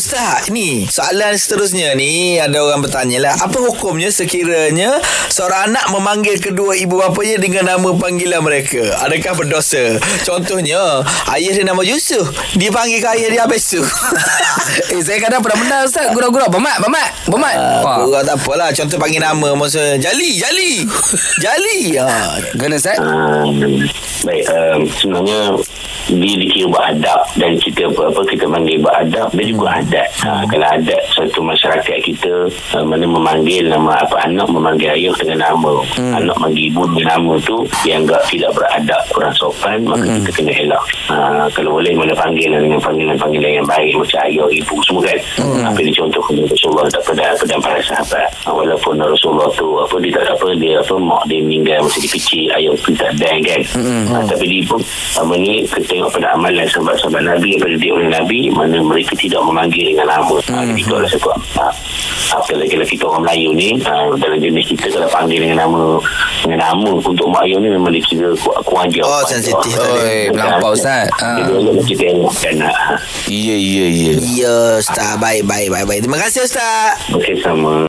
Ustaz, ni soalan seterusnya ni ada orang bertanya lah. Apa hukumnya sekiranya seorang anak memanggil kedua ibu bapanya dengan nama panggilan mereka? Adakah berdosa? Contohnya, ayah dia nama Yusuf. Dia panggil ke ayah dia Abesu. Eh saya kadang pernah menang Ustaz Gurau-gurau Bamat Bamat Bamat Ah, Kurang tak apalah Contoh panggil nama Masa Jali Jali Jali ha. Kena Ustaz Um, baik, um, sebenarnya dia dikira beradab dan kita apa-apa kita panggil beradab dia juga adat. Ha, kalau adat satu masyarakat kita uh, mana memanggil nama apa anak memanggil ayah dengan nama. Hmm. Anak panggil ibu dengan nama tu dianggap tidak beradab, kurang sopan maka hmm. kita kena elak. Ha, kalau boleh mana panggil dengan panggilan-panggilan yang baik macam ayah, ibu semua kan. Hmm. Apa dia contoh kepada Rasulullah tak pada pada para sahabat. Ha, walaupun Rasulullah tu apa dia tak apa dia apa mak dia meninggal masa dia kecil ayah pun tak ada kan. Hmm. Ha, tapi dia pun apa ni kita tengok pada amalan sahabat-sahabat Nabi pada dia oleh Nabi mana mereka tidak memanggil dengan nama. Ha, jadi itu adalah satu ha, apa lagi kalau kita orang Melayu ni ha, dalam jenis kita kalau panggil dengan nama dengan nama untuk mak ayah ni memang dikira ku- kurang ajar. Oh, sensitif. Oi, melampau Ustaz Ha. Dia boleh kita tengok kan. Ha. Ya ya ya Ya Ustaz Baik baik baik baik Terima kasih Ustaz Okey sama.